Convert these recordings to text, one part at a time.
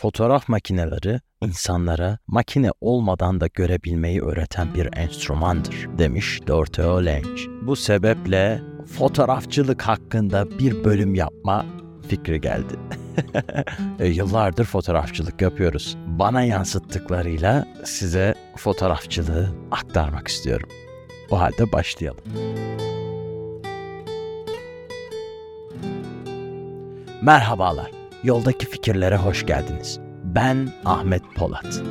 Fotoğraf makineleri insanlara makine olmadan da görebilmeyi öğreten bir enstrümandır demiş Doroteo Lange. Bu sebeple fotoğrafçılık hakkında bir bölüm yapma fikri geldi. e, yıllardır fotoğrafçılık yapıyoruz. Bana yansıttıklarıyla size fotoğrafçılığı aktarmak istiyorum. O halde başlayalım. Merhabalar. Yoldaki fikirlere hoş geldiniz. Ben Ahmet Polat.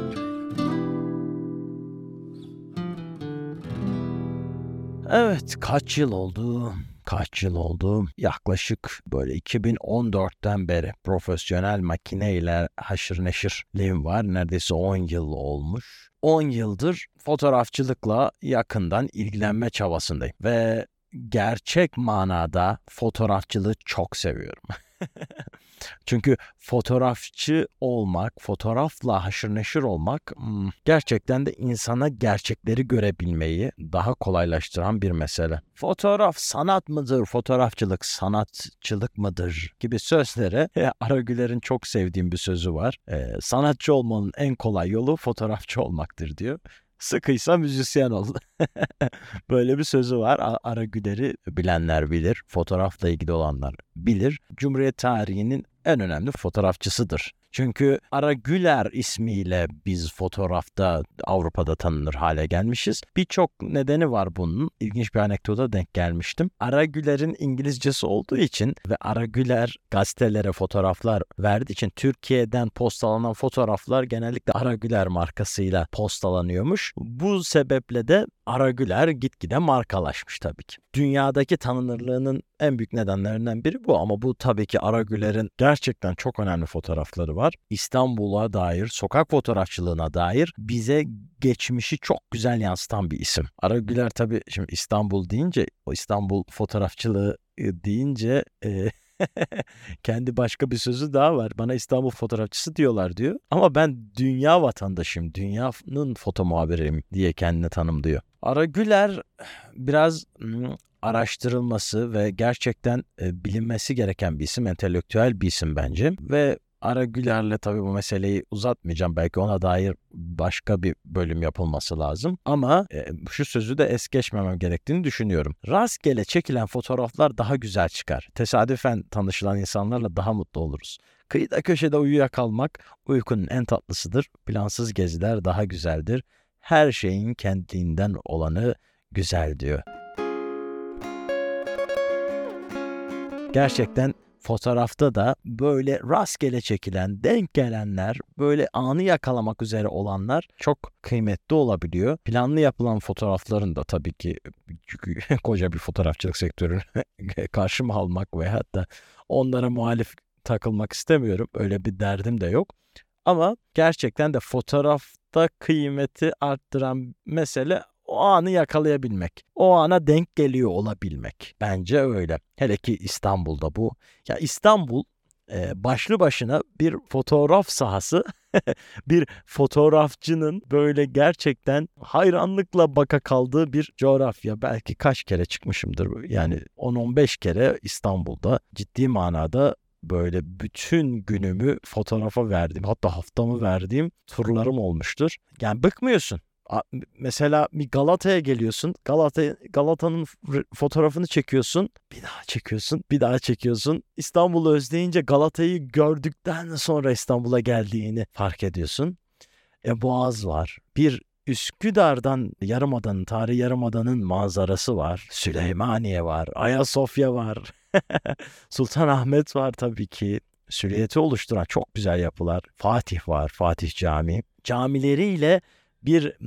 Evet, kaç yıl oldu? Kaç yıl oldu? Yaklaşık böyle 2014'ten beri profesyonel makineyle haşır neşirliğim var. Neredeyse 10 yıl olmuş. 10 yıldır fotoğrafçılıkla yakından ilgilenme çabasındayım ve gerçek manada fotoğrafçılığı çok seviyorum. Çünkü fotoğrafçı olmak, fotoğrafla haşır neşir olmak hmm, gerçekten de insana gerçekleri görebilmeyi daha kolaylaştıran bir mesele. Fotoğraf sanat mıdır, fotoğrafçılık sanatçılık mıdır gibi sözlere e, Aragüler'in çok sevdiğim bir sözü var. E, sanatçı olmanın en kolay yolu fotoğrafçı olmaktır diyor. Sıkıysa müzisyen ol. Böyle bir sözü var. Ara Güler'i bilenler bilir. Fotoğrafla ilgili olanlar bilir. Cumhuriyet tarihinin en önemli fotoğrafçısıdır. Çünkü Ara Güler ismiyle biz fotoğrafta Avrupa'da tanınır hale gelmişiz. Birçok nedeni var bunun. İlginç bir anekdota denk gelmiştim. Ara Güler'in İngilizcesi olduğu için ve Ara Güler gazetelere fotoğraflar verdiği için Türkiye'den postalanan fotoğraflar genellikle Ara Güler markasıyla postalanıyormuş. Bu sebeple de Ara Güler gitgide markalaşmış tabii ki. Dünyadaki tanınırlığının en büyük nedenlerinden biri bu ama bu tabii ki Ara Güler'in gerçekten çok önemli fotoğrafları var. İstanbul'a dair, sokak fotoğrafçılığına dair bize geçmişi çok güzel yansıtan bir isim. Ara Güler tabii şimdi İstanbul deyince, o İstanbul fotoğrafçılığı e, deyince e, kendi başka bir sözü daha var. Bana İstanbul fotoğrafçısı diyorlar diyor. Ama ben dünya vatandaşıyım, dünyanın foto muhabiriyim diye kendini tanımlıyor. Ara Güler biraz araştırılması ve gerçekten e, bilinmesi gereken bir isim, entelektüel bir isim bence. Ve Ara Güler'le tabii bu meseleyi uzatmayacağım. Belki ona dair başka bir bölüm yapılması lazım. Ama e, şu sözü de es geçmemem gerektiğini düşünüyorum. Rastgele çekilen fotoğraflar daha güzel çıkar. Tesadüfen tanışılan insanlarla daha mutlu oluruz. Kıyıda köşede uyuyakalmak uykunun en tatlısıdır. Plansız geziler daha güzeldir. Her şeyin kendinden olanı güzel diyor. Gerçekten fotoğrafta da böyle rastgele çekilen, denk gelenler, böyle anı yakalamak üzere olanlar çok kıymetli olabiliyor. Planlı yapılan fotoğrafların da tabii ki koca bir fotoğrafçılık sektörünü karşıma almak ve hatta onlara muhalif takılmak istemiyorum. Öyle bir derdim de yok. Ama gerçekten de fotoğrafta kıymeti arttıran mesele o anı yakalayabilmek. O ana denk geliyor olabilmek. Bence öyle. Hele ki İstanbul'da bu. Ya İstanbul e, başlı başına bir fotoğraf sahası, bir fotoğrafçının böyle gerçekten hayranlıkla baka kaldığı bir coğrafya. Belki kaç kere çıkmışımdır. Yani 10-15 kere İstanbul'da ciddi manada böyle bütün günümü fotoğrafa verdiğim hatta haftamı verdiğim turlarım olmuştur. Yani bıkmıyorsun mesela bir Galata'ya geliyorsun. Galata Galata'nın fotoğrafını çekiyorsun. Bir daha çekiyorsun. Bir daha çekiyorsun. İstanbul'u özleyince Galata'yı gördükten sonra İstanbul'a geldiğini fark ediyorsun. E Boğaz var. Bir Üsküdar'dan Yarımada'nın, tarihi Yarımada'nın manzarası var. Süleymaniye var. Ayasofya var. Sultanahmet var tabii ki. Süliyeti oluşturan çok güzel yapılar. Fatih var, Fatih Camii. Camileriyle bir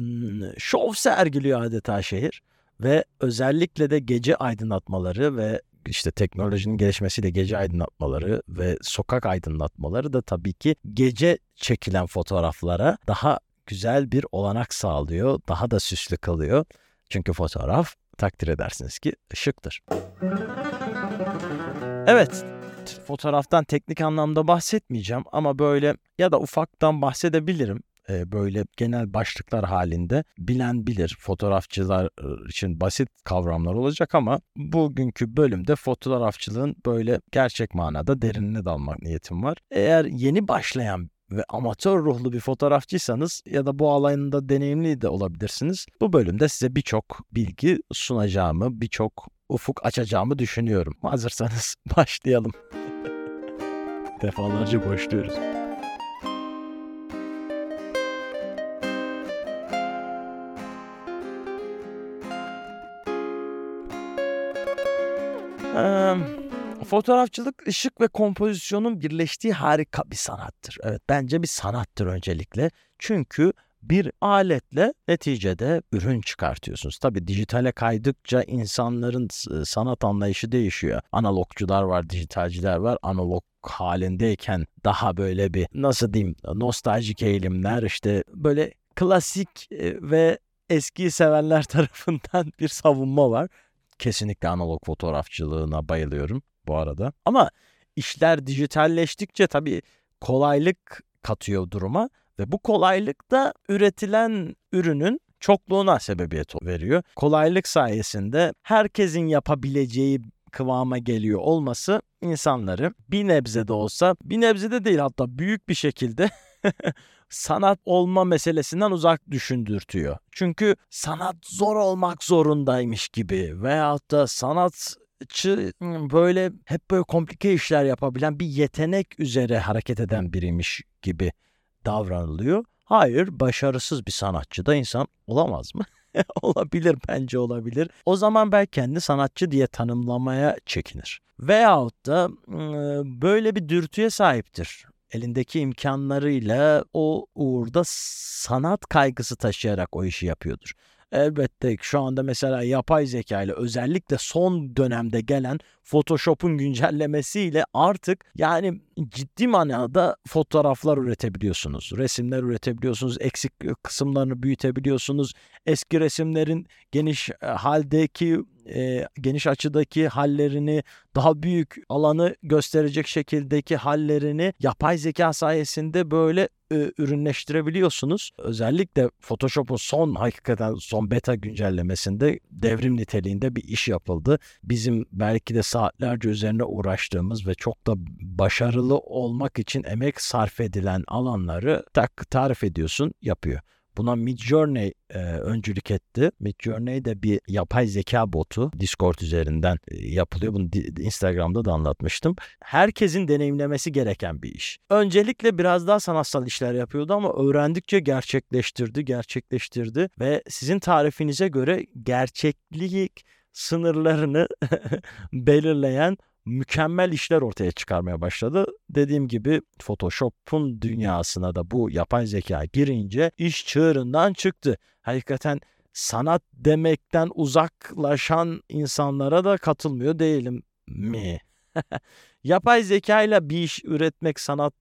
şov sergiliyor adeta şehir ve özellikle de gece aydınlatmaları ve işte teknolojinin gelişmesiyle gece aydınlatmaları ve sokak aydınlatmaları da tabii ki gece çekilen fotoğraflara daha güzel bir olanak sağlıyor. Daha da süslü kalıyor. Çünkü fotoğraf takdir edersiniz ki ışıktır. Evet, fotoğraftan teknik anlamda bahsetmeyeceğim ama böyle ya da ufaktan bahsedebilirim böyle genel başlıklar halinde bilen bilir. Fotoğrafçılar için basit kavramlar olacak ama bugünkü bölümde fotoğrafçılığın böyle gerçek manada derinine dalmak niyetim var. Eğer yeni başlayan ve amatör ruhlu bir fotoğrafçıysanız ya da bu alanında deneyimli de olabilirsiniz. Bu bölümde size birçok bilgi sunacağımı, birçok ufuk açacağımı düşünüyorum. Hazırsanız başlayalım. Defalarca boşluyoruz. Ee, fotoğrafçılık ışık ve kompozisyonun birleştiği harika bir sanattır. Evet bence bir sanattır öncelikle. Çünkü bir aletle neticede ürün çıkartıyorsunuz. Tabii dijitale kaydıkça insanların sanat anlayışı değişiyor. Analogcular var, dijitalciler var. Analog halindeyken daha böyle bir nasıl diyeyim nostaljik eğilimler işte böyle klasik ve eski sevenler tarafından bir savunma var. Kesinlikle analog fotoğrafçılığına bayılıyorum bu arada. Ama işler dijitalleştikçe tabii kolaylık katıyor duruma ve bu kolaylık da üretilen ürünün çokluğuna sebebiyet veriyor. Kolaylık sayesinde herkesin yapabileceği kıvama geliyor olması insanları bir nebze de olsa, bir nebze de değil hatta büyük bir şekilde sanat olma meselesinden uzak düşündürtüyor. Çünkü sanat zor olmak zorundaymış gibi veyahut da sanatçı böyle hep böyle komplike işler yapabilen bir yetenek üzere hareket eden biriymiş gibi davranılıyor. Hayır, başarısız bir sanatçı da insan olamaz mı? olabilir bence olabilir. O zaman belki kendi sanatçı diye tanımlamaya çekinir. Veyahut da böyle bir dürtüye sahiptir elindeki imkanlarıyla o uğurda sanat kaygısı taşıyarak o işi yapıyordur. Elbette şu anda mesela yapay zeka ile özellikle son dönemde gelen Photoshop'un güncellemesiyle artık yani ciddi manada fotoğraflar üretebiliyorsunuz. Resimler üretebiliyorsunuz. Eksik kısımlarını büyütebiliyorsunuz. Eski resimlerin geniş e, haldeki e, geniş açıdaki hallerini, daha büyük alanı gösterecek şekildeki hallerini yapay zeka sayesinde böyle e, ürünleştirebiliyorsunuz. Özellikle Photoshop'un son hakikaten son beta güncellemesinde devrim niteliğinde bir iş yapıldı. Bizim belki de saatlerce üzerine uğraştığımız ve çok da başarılı olmak için emek sarf edilen alanları tak tarif ediyorsun, yapıyor. Buna Midjourney e, öncülük etti. Midjourney de bir yapay zeka botu Discord üzerinden e, yapılıyor. Bunu Instagram'da da anlatmıştım. Herkesin deneyimlemesi gereken bir iş. Öncelikle biraz daha sanatsal işler yapıyordu ama öğrendikçe gerçekleştirdi, gerçekleştirdi ve sizin tarifinize göre gerçeklik sınırlarını belirleyen mükemmel işler ortaya çıkarmaya başladı. Dediğim gibi Photoshop'un dünyasına da bu yapay zeka girince iş çığırından çıktı. Hakikaten sanat demekten uzaklaşan insanlara da katılmıyor değilim mi? yapay zeka ile bir iş üretmek sanat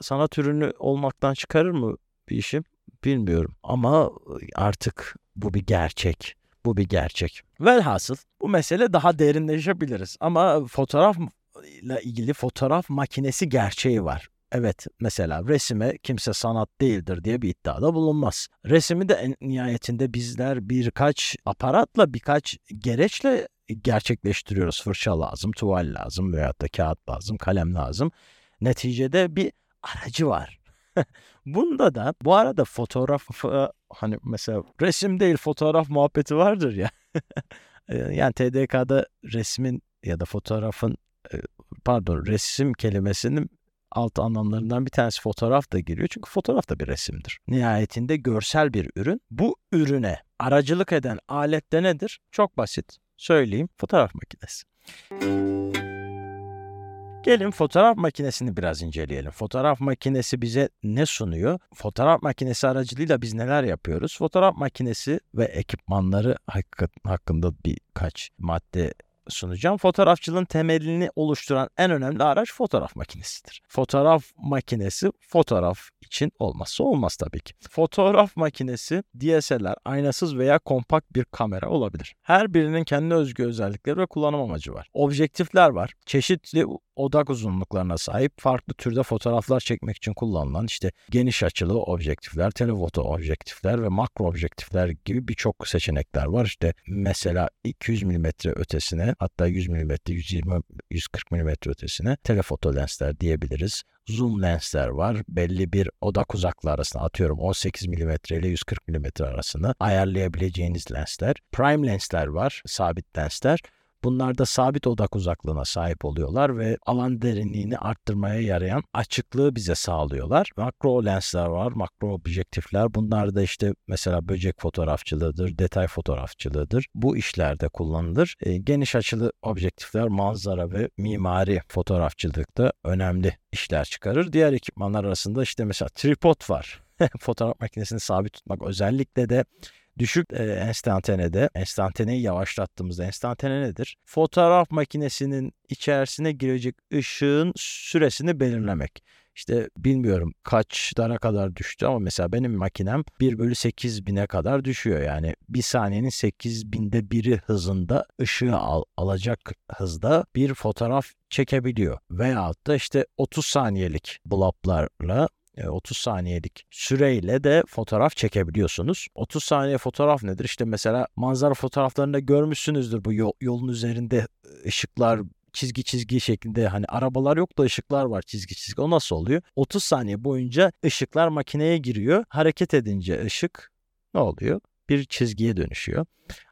sanat ürünü olmaktan çıkarır mı bir işi? Bilmiyorum ama artık bu bir gerçek. Bu bir gerçek. Velhasıl bu mesele daha derinleşebiliriz. Ama fotoğraf ile ilgili fotoğraf makinesi gerçeği var. Evet mesela resime kimse sanat değildir diye bir iddiada bulunmaz. Resimi de en nihayetinde bizler birkaç aparatla birkaç gereçle gerçekleştiriyoruz. Fırça lazım, tuval lazım veyahut da kağıt lazım, kalem lazım. Neticede bir aracı var. Bunda da bu arada fotoğraf hani mesela resim değil fotoğraf muhabbeti vardır ya. yani TDK'da resmin ya da fotoğrafın pardon resim kelimesinin alt anlamlarından bir tanesi fotoğraf da giriyor. Çünkü fotoğraf da bir resimdir. Nihayetinde görsel bir ürün. Bu ürüne aracılık eden alet de nedir? Çok basit. Söyleyeyim. Fotoğraf makinesi. Gelin fotoğraf makinesini biraz inceleyelim. Fotoğraf makinesi bize ne sunuyor? Fotoğraf makinesi aracılığıyla biz neler yapıyoruz? Fotoğraf makinesi ve ekipmanları hakkında birkaç madde sunacağım. Fotoğrafçılığın temelini oluşturan en önemli araç fotoğraf makinesidir. Fotoğraf makinesi fotoğraf için olmazsa olmaz tabii ki. Fotoğraf makinesi DSLR, aynasız veya kompakt bir kamera olabilir. Her birinin kendine özgü özellikleri ve kullanım amacı var. Objektifler var. Çeşitli odak uzunluklarına sahip farklı türde fotoğraflar çekmek için kullanılan işte geniş açılı objektifler, telefoto objektifler ve makro objektifler gibi birçok seçenekler var. İşte mesela 200 mm ötesine hatta 100 mm, 120 140 mm ötesine telefoto lensler diyebiliriz zoom lensler var. Belli bir odak uzaklığı arasında atıyorum 18 mm ile 140 mm arasında ayarlayabileceğiniz lensler. Prime lensler var, sabit lensler. Bunlar da sabit odak uzaklığına sahip oluyorlar ve alan derinliğini arttırmaya yarayan açıklığı bize sağlıyorlar. Makro lensler var, makro objektifler. Bunlar da işte mesela böcek fotoğrafçılığıdır, detay fotoğrafçılığıdır. Bu işlerde kullanılır. E, geniş açılı objektifler manzara ve mimari fotoğrafçılıkta önemli işler çıkarır. Diğer ekipmanlar arasında işte mesela tripod var. Fotoğraf makinesini sabit tutmak özellikle de Düşük e, enstantanede, enstantaneyi yavaşlattığımızda enstantane nedir? Fotoğraf makinesinin içerisine girecek ışığın süresini belirlemek. İşte bilmiyorum kaçlara kadar düştü ama mesela benim makinem 1 bölü 8 bine kadar düşüyor. Yani bir saniyenin 8 binde biri hızında ışığı al, alacak hızda bir fotoğraf çekebiliyor. Veyahut da işte 30 saniyelik bloblarla 30 e, saniyelik süreyle de fotoğraf çekebiliyorsunuz. 30 saniye fotoğraf nedir? İşte mesela manzara fotoğraflarında görmüşsünüzdür bu yolun üzerinde ışıklar çizgi çizgi şeklinde hani arabalar yok da ışıklar var çizgi çizgi. O nasıl oluyor? 30 saniye boyunca ışıklar makineye giriyor. Hareket edince ışık ne oluyor? Bir çizgiye dönüşüyor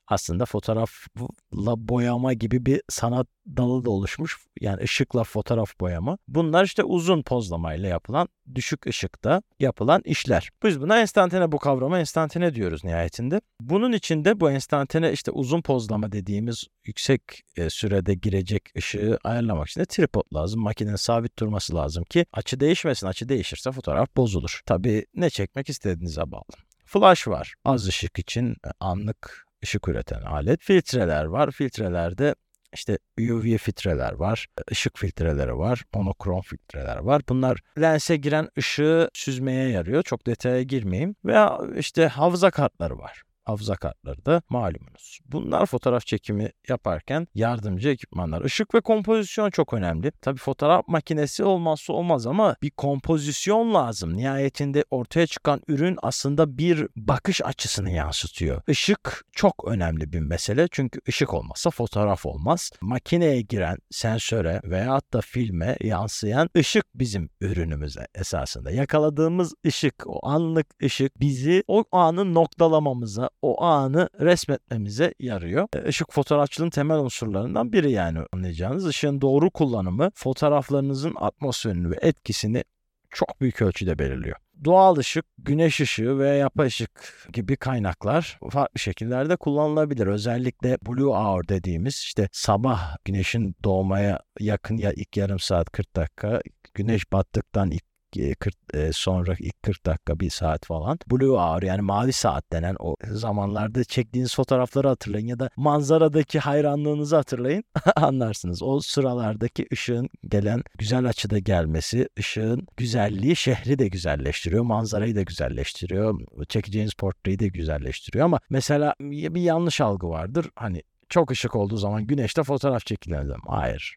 aslında fotoğrafla boyama gibi bir sanat dalı da oluşmuş. Yani ışıkla fotoğraf boyama. Bunlar işte uzun pozlamayla yapılan, düşük ışıkta yapılan işler. Biz buna enstantane bu kavrama enstantane diyoruz nihayetinde. Bunun içinde bu enstantane işte uzun pozlama dediğimiz yüksek e, sürede girecek ışığı ayarlamak için de tripod lazım. Makinenin sabit durması lazım ki açı değişmesin. Açı değişirse fotoğraf bozulur. Tabii ne çekmek istediğinize bağlı. Flash var. Az ışık için e, anlık ışık üreten alet. Filtreler var. Filtrelerde işte UV filtreler var, ışık filtreleri var, monokrom filtreler var. Bunlar lense giren ışığı süzmeye yarıyor. Çok detaya girmeyeyim. Veya işte hafıza kartları var hafıza kartları da malumunuz. Bunlar fotoğraf çekimi yaparken yardımcı ekipmanlar. Işık ve kompozisyon çok önemli. Tabi fotoğraf makinesi olmazsa olmaz ama bir kompozisyon lazım. Nihayetinde ortaya çıkan ürün aslında bir bakış açısını yansıtıyor. Işık çok önemli bir mesele çünkü ışık olmazsa fotoğraf olmaz. Makineye giren sensöre veya da filme yansıyan ışık bizim ürünümüze esasında. Yakaladığımız ışık, o anlık ışık bizi o anın noktalamamıza, o anı resmetmemize yarıyor. Işık fotoğrafçılığın temel unsurlarından biri yani anlayacağınız. Işığın doğru kullanımı fotoğraflarınızın atmosferini ve etkisini çok büyük ölçüde belirliyor. Doğal ışık, güneş ışığı ve yapay ışık gibi kaynaklar farklı şekillerde kullanılabilir. Özellikle blue hour dediğimiz işte sabah güneşin doğmaya yakın ya ilk yarım saat 40 dakika güneş battıktan ilk 40 e, sonra ilk 40 dakika bir saat falan. Blue hour yani mavi saat denen o zamanlarda çektiğiniz fotoğrafları hatırlayın ya da manzaradaki hayranlığınızı hatırlayın anlarsınız. O sıralardaki ışığın gelen güzel açıda gelmesi, ışığın güzelliği şehri de güzelleştiriyor, manzarayı da güzelleştiriyor, çekeceğiniz portreyi de güzelleştiriyor ama mesela bir yanlış algı vardır. Hani çok ışık olduğu zaman güneşte fotoğraf çekilelim. Hayır.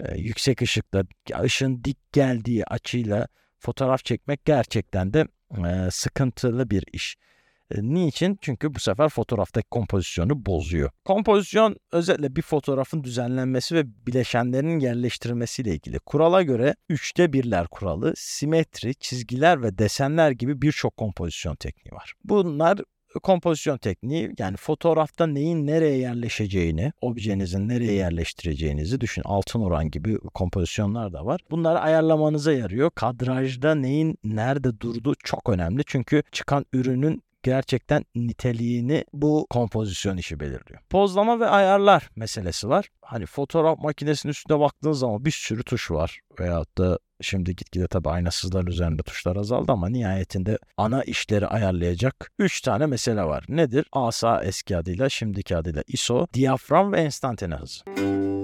Ee, yüksek ışıkla, ışın dik geldiği açıyla fotoğraf çekmek gerçekten de e, sıkıntılı bir iş. E, niçin? Çünkü bu sefer fotoğraftaki kompozisyonu bozuyor. Kompozisyon özellikle bir fotoğrafın düzenlenmesi ve bileşenlerinin yerleştirilmesiyle ilgili. Kurala göre üçte birler kuralı, simetri, çizgiler ve desenler gibi birçok kompozisyon tekniği var. Bunlar kompozisyon tekniği yani fotoğrafta neyin nereye yerleşeceğini, objenizin nereye yerleştireceğinizi düşün. Altın oran gibi kompozisyonlar da var. Bunları ayarlamanıza yarıyor. Kadrajda neyin nerede durduğu çok önemli. Çünkü çıkan ürünün gerçekten niteliğini bu kompozisyon işi belirliyor. Pozlama ve ayarlar meselesi var. Hani fotoğraf makinesinin üstünde baktığınız zaman bir sürü tuş var. Veyahut da şimdi gitgide tabii aynasızların üzerinde tuşlar azaldı ama nihayetinde ana işleri ayarlayacak 3 tane mesele var. Nedir? ASA eski adıyla şimdiki adıyla ISO, diyafram ve enstantane hızı.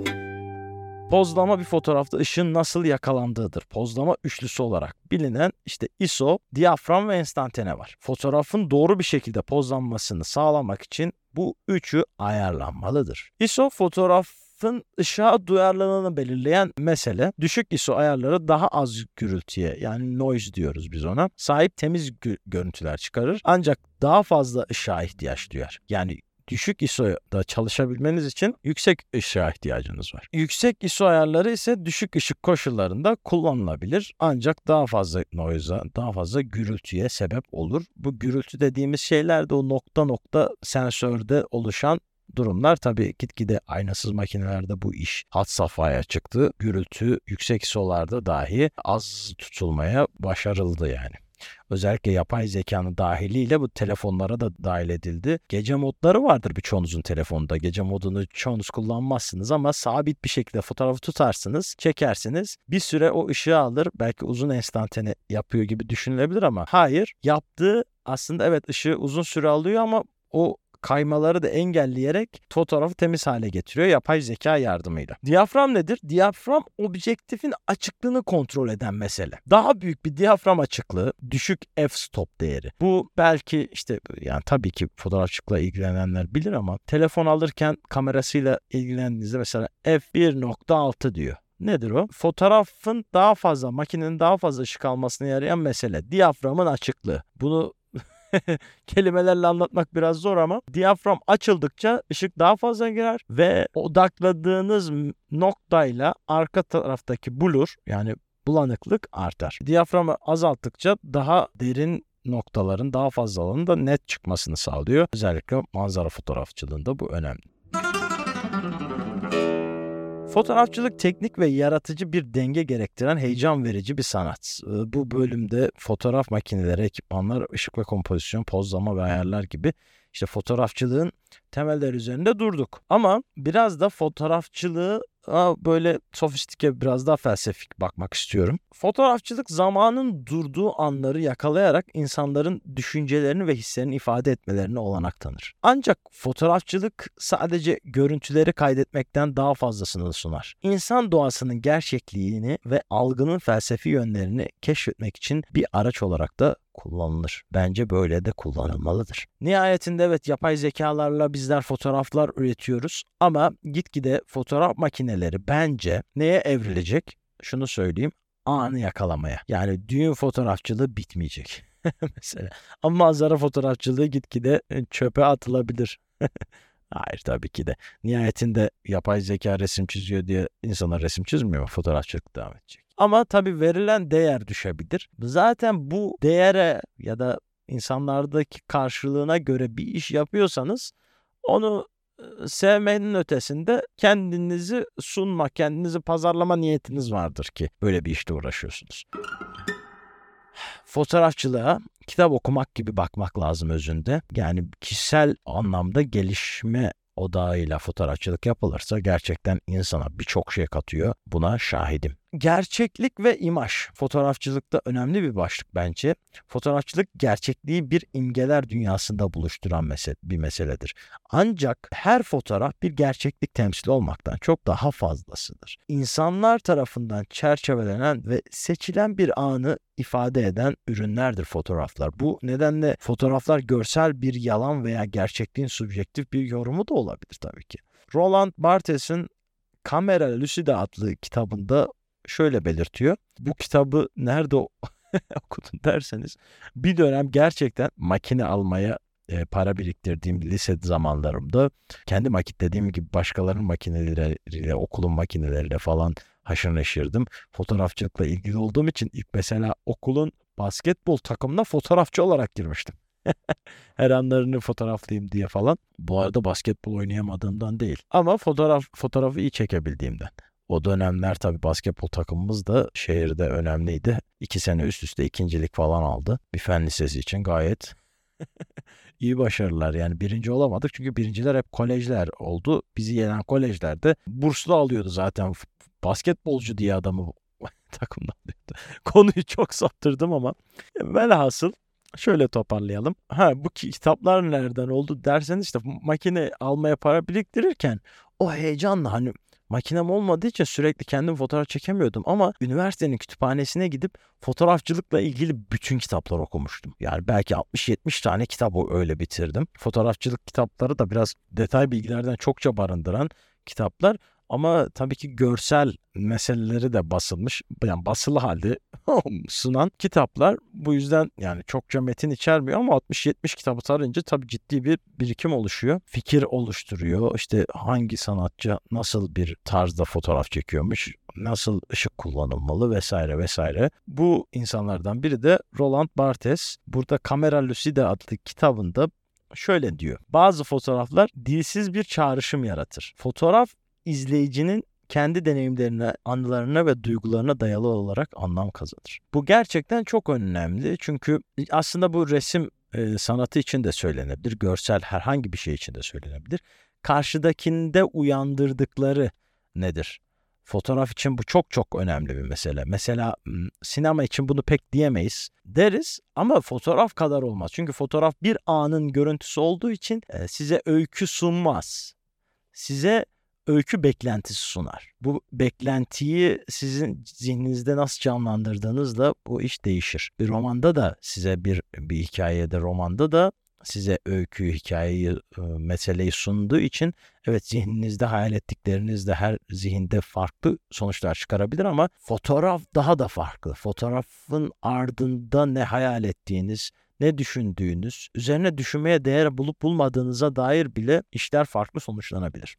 Pozlama bir fotoğrafta ışığın nasıl yakalandığıdır. Pozlama üçlüsü olarak bilinen işte ISO, diyafram ve enstantane var. Fotoğrafın doğru bir şekilde pozlanmasını sağlamak için bu üçü ayarlanmalıdır. ISO fotoğraf fotoğrafın ışığa duyarlılığını belirleyen mesele düşük ISO ayarları daha az gürültüye yani noise diyoruz biz ona sahip temiz gö- görüntüler çıkarır ancak daha fazla ışığa ihtiyaç duyar. Yani düşük ISO'da çalışabilmeniz için yüksek ışığa ihtiyacınız var. Yüksek ISO ayarları ise düşük ışık koşullarında kullanılabilir ancak daha fazla noise'a, daha fazla gürültüye sebep olur. Bu gürültü dediğimiz şeyler de o nokta nokta sensörde oluşan durumlar tabii gitgide aynasız makinelerde bu iş hat safhaya çıktı. Gürültü yüksek ISO'larda dahi az tutulmaya başarıldı yani. Özellikle yapay zekanın dahiliyle bu telefonlara da dahil edildi. Gece modları vardır birçoğunuzun telefonunda. Gece modunu çoğunuz kullanmazsınız ama sabit bir şekilde fotoğrafı tutarsınız, çekersiniz. Bir süre o ışığı alır. Belki uzun enstantane yapıyor gibi düşünülebilir ama hayır. Yaptığı aslında evet ışığı uzun süre alıyor ama o kaymaları da engelleyerek fotoğrafı temiz hale getiriyor yapay zeka yardımıyla. Diyafram nedir? Diyafram objektifin açıklığını kontrol eden mesele. Daha büyük bir diyafram açıklığı, düşük f-stop değeri. Bu belki işte yani tabii ki fotoğrafçılıkla ilgilenenler bilir ama telefon alırken kamerasıyla ilgilendiğinizde mesela f1.6 diyor. Nedir o? Fotoğrafın daha fazla, makinenin daha fazla ışık almasına yarayan mesele. Diyaframın açıklığı. Bunu kelimelerle anlatmak biraz zor ama diyafram açıldıkça ışık daha fazla girer ve odakladığınız noktayla arka taraftaki blur yani bulanıklık artar. Diyaframı azalttıkça daha derin noktaların daha fazla alanında net çıkmasını sağlıyor. Özellikle manzara fotoğrafçılığında bu önemli. Fotoğrafçılık teknik ve yaratıcı bir denge gerektiren heyecan verici bir sanat. Ee, bu bölümde fotoğraf makineleri, ekipmanlar, ışık ve kompozisyon, pozlama ve ayarlar gibi işte fotoğrafçılığın temeller üzerinde durduk. Ama biraz da fotoğrafçılığı böyle sofistike biraz daha felsefik bakmak istiyorum. Fotoğrafçılık zamanın durduğu anları yakalayarak insanların düşüncelerini ve hislerini ifade etmelerine olanak tanır. Ancak fotoğrafçılık sadece görüntüleri kaydetmekten daha fazlasını sunar. İnsan doğasının gerçekliğini ve algının felsefi yönlerini keşfetmek için bir araç olarak da kullanılır. Bence böyle de kullanılmalıdır. Nihayetinde evet yapay zekalarla bizler fotoğraflar üretiyoruz ama gitgide fotoğraf makineleri bence neye evrilecek? Şunu söyleyeyim anı yakalamaya. Yani düğün fotoğrafçılığı bitmeyecek. mesela. Ama manzara fotoğrafçılığı gitgide e, çöpe atılabilir. Hayır tabii ki de. Nihayetinde yapay zeka resim çiziyor diye insana resim çizmiyor. Fotoğrafçılık devam edecek. Ama tabii verilen değer düşebilir. Zaten bu değere ya da insanlardaki karşılığına göre bir iş yapıyorsanız onu sevmenin ötesinde kendinizi sunma, kendinizi pazarlama niyetiniz vardır ki böyle bir işte uğraşıyorsunuz. Fotoğrafçılığa kitap okumak gibi bakmak lazım özünde. Yani kişisel anlamda gelişme odağıyla fotoğrafçılık yapılırsa gerçekten insana birçok şey katıyor. Buna şahidim. Gerçeklik ve imaj fotoğrafçılıkta önemli bir başlık bence. Fotoğrafçılık gerçekliği bir imgeler dünyasında buluşturan mesele, bir meseledir. Ancak her fotoğraf bir gerçeklik temsili olmaktan çok daha fazlasıdır. İnsanlar tarafından çerçevelenen ve seçilen bir anı ifade eden ürünlerdir fotoğraflar. Bu nedenle fotoğraflar görsel bir yalan veya gerçekliğin subjektif bir yorumu da olabilir tabii ki. Roland Barthes'in Kamera Lucida adlı kitabında şöyle belirtiyor. Bu kitabı nerede okudun derseniz bir dönem gerçekten makine almaya e, para biriktirdiğim lise zamanlarımda kendi makit dediğim gibi başkalarının makineleriyle okulun makineleriyle falan haşır neşirdim. Fotoğrafçılıkla ilgili olduğum için ilk mesela okulun basketbol takımına fotoğrafçı olarak girmiştim. Her anlarını fotoğraflayayım diye falan. Bu arada basketbol oynayamadığımdan değil. Ama fotoğraf fotoğrafı iyi çekebildiğimden. O dönemler tabii basketbol takımımız da şehirde önemliydi. İki sene üst üste ikincilik falan aldı. Bir fen lisesi için gayet iyi başarılar. Yani birinci olamadık çünkü birinciler hep kolejler oldu. Bizi yenen kolejlerde burslu alıyordu zaten. Basketbolcu diye adamı takımdan alıyordu. Konuyu çok saptırdım ama velhasıl şöyle toparlayalım. Ha bu kitaplar nereden oldu derseniz işte makine almaya para biriktirirken o heyecanla hani Makinem olmadığı için sürekli kendim fotoğraf çekemiyordum ama üniversitenin kütüphanesine gidip fotoğrafçılıkla ilgili bütün kitaplar okumuştum. Yani belki 60-70 tane kitap öyle bitirdim. Fotoğrafçılık kitapları da biraz detay bilgilerden çokça barındıran kitaplar Ama tabii ki görsel meseleleri de basılmış. Yani basılı halde sunan kitaplar. Bu yüzden yani çokça metin içermiyor ama 60-70 kitabı tarayınca tabii ciddi bir birikim oluşuyor. Fikir oluşturuyor. İşte hangi sanatçı nasıl bir tarzda fotoğraf çekiyormuş, nasıl ışık kullanılmalı vesaire vesaire. Bu insanlardan biri de Roland Barthes. Burada Camera Lucida adlı kitabında şöyle diyor. Bazı fotoğraflar dilsiz bir çağrışım yaratır. Fotoğraf izleyicinin kendi deneyimlerine, anılarına ve duygularına dayalı olarak anlam kazanır. Bu gerçekten çok önemli çünkü aslında bu resim e, sanatı için de söylenebilir, görsel herhangi bir şey için de söylenebilir. Karşıdakinde uyandırdıkları nedir? Fotoğraf için bu çok çok önemli bir mesele. Mesela sinema için bunu pek diyemeyiz deriz ama fotoğraf kadar olmaz. Çünkü fotoğraf bir anın görüntüsü olduğu için e, size öykü sunmaz. Size öykü beklentisi sunar. Bu beklentiyi sizin zihninizde nasıl canlandırdığınızla bu iş değişir. Bir romanda da size bir bir hikayede romanda da size öyküyü, hikayeyi, meseleyi sunduğu için evet zihninizde hayal ettiklerinizde her zihinde farklı sonuçlar çıkarabilir ama fotoğraf daha da farklı. Fotoğrafın ardında ne hayal ettiğiniz, ne düşündüğünüz, üzerine düşünmeye değer bulup bulmadığınıza dair bile işler farklı sonuçlanabilir.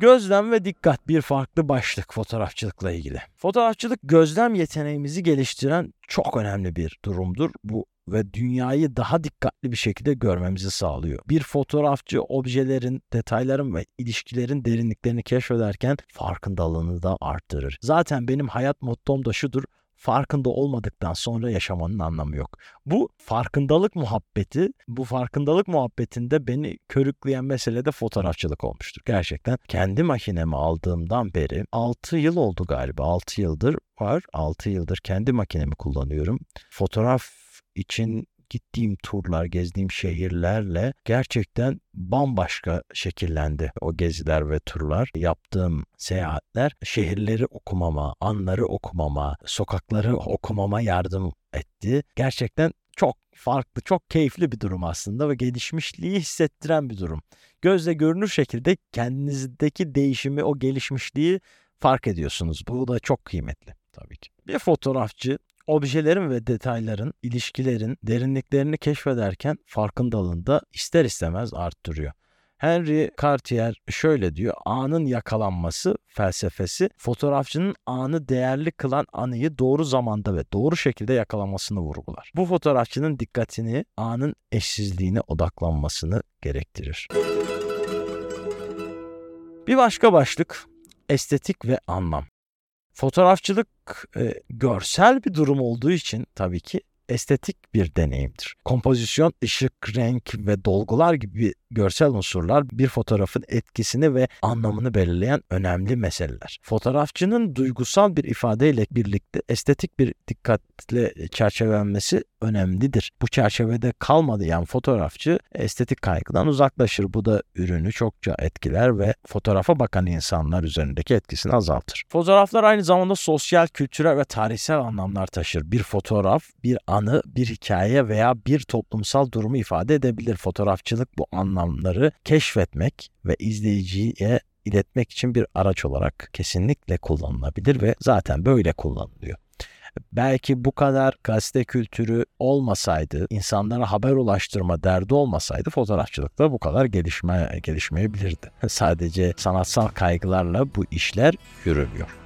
Gözlem ve dikkat bir farklı başlık fotoğrafçılıkla ilgili. Fotoğrafçılık gözlem yeteneğimizi geliştiren çok önemli bir durumdur. Bu ve dünyayı daha dikkatli bir şekilde görmemizi sağlıyor. Bir fotoğrafçı objelerin, detayların ve ilişkilerin derinliklerini keşfederken farkındalığını da arttırır. Zaten benim hayat mottom da şudur farkında olmadıktan sonra yaşamanın anlamı yok. Bu farkındalık muhabbeti, bu farkındalık muhabbetinde beni körükleyen mesele de fotoğrafçılık olmuştur. Gerçekten kendi makinemi aldığımdan beri 6 yıl oldu galiba. 6 yıldır var. 6 yıldır kendi makinemi kullanıyorum. Fotoğraf için gittiğim turlar, gezdiğim şehirlerle gerçekten bambaşka şekillendi o geziler ve turlar. Yaptığım seyahatler şehirleri okumama, anları okumama, sokakları okumama yardım etti. Gerçekten çok farklı, çok keyifli bir durum aslında ve gelişmişliği hissettiren bir durum. Gözle görünür şekilde kendinizdeki değişimi, o gelişmişliği fark ediyorsunuz. Bu da çok kıymetli tabii ki. Bir fotoğrafçı objelerin ve detayların, ilişkilerin derinliklerini keşfederken farkındalığında ister istemez arttırıyor. Henry Cartier şöyle diyor, anın yakalanması felsefesi fotoğrafçının anı değerli kılan anıyı doğru zamanda ve doğru şekilde yakalamasını vurgular. Bu fotoğrafçının dikkatini anın eşsizliğine odaklanmasını gerektirir. Bir başka başlık estetik ve anlam. Fotoğrafçılık e, görsel bir durum olduğu için tabii ki estetik bir deneyimdir. Kompozisyon, ışık, renk ve dolgular gibi görsel unsurlar bir fotoğrafın etkisini ve anlamını belirleyen önemli meseleler. Fotoğrafçının duygusal bir ifadeyle birlikte estetik bir dikkatle çerçevelenmesi önemlidir. Bu çerçevede kalmayan fotoğrafçı estetik kaygıdan uzaklaşır. Bu da ürünü çokça etkiler ve fotoğrafa bakan insanlar üzerindeki etkisini azaltır. Fotoğraflar aynı zamanda sosyal, kültürel ve tarihsel anlamlar taşır. Bir fotoğraf, bir anı, bir hikaye veya bir toplumsal durumu ifade edebilir. Fotoğrafçılık bu anlamları keşfetmek ve izleyiciye iletmek için bir araç olarak kesinlikle kullanılabilir ve zaten böyle kullanılıyor. Belki bu kadar gazete kültürü olmasaydı, insanlara haber ulaştırma derdi olmasaydı fotoğrafçılıkta bu kadar gelişme gelişmeyebilirdi. Sadece sanatsal kaygılarla bu işler yürümüyor.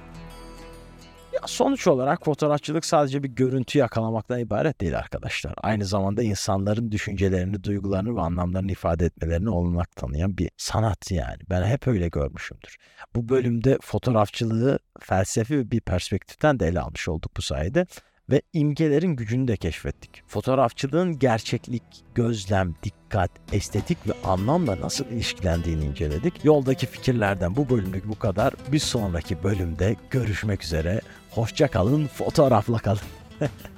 Sonuç olarak fotoğrafçılık sadece bir görüntü yakalamaktan ibaret değil arkadaşlar. Aynı zamanda insanların düşüncelerini, duygularını ve anlamlarını ifade etmelerini olanak tanıyan bir sanat yani. Ben hep öyle görmüşümdür. Bu bölümde fotoğrafçılığı felsefi bir perspektiften de ele almış olduk bu sayede ve imgelerin gücünü de keşfettik. Fotoğrafçılığın gerçeklik, gözlem, dikkat, estetik ve anlamla nasıl ilişkilendiğini inceledik. Yoldaki fikirlerden bu bölümlük bu kadar. Bir sonraki bölümde görüşmek üzere. Hoşça kalın, fotoğrafla kalın.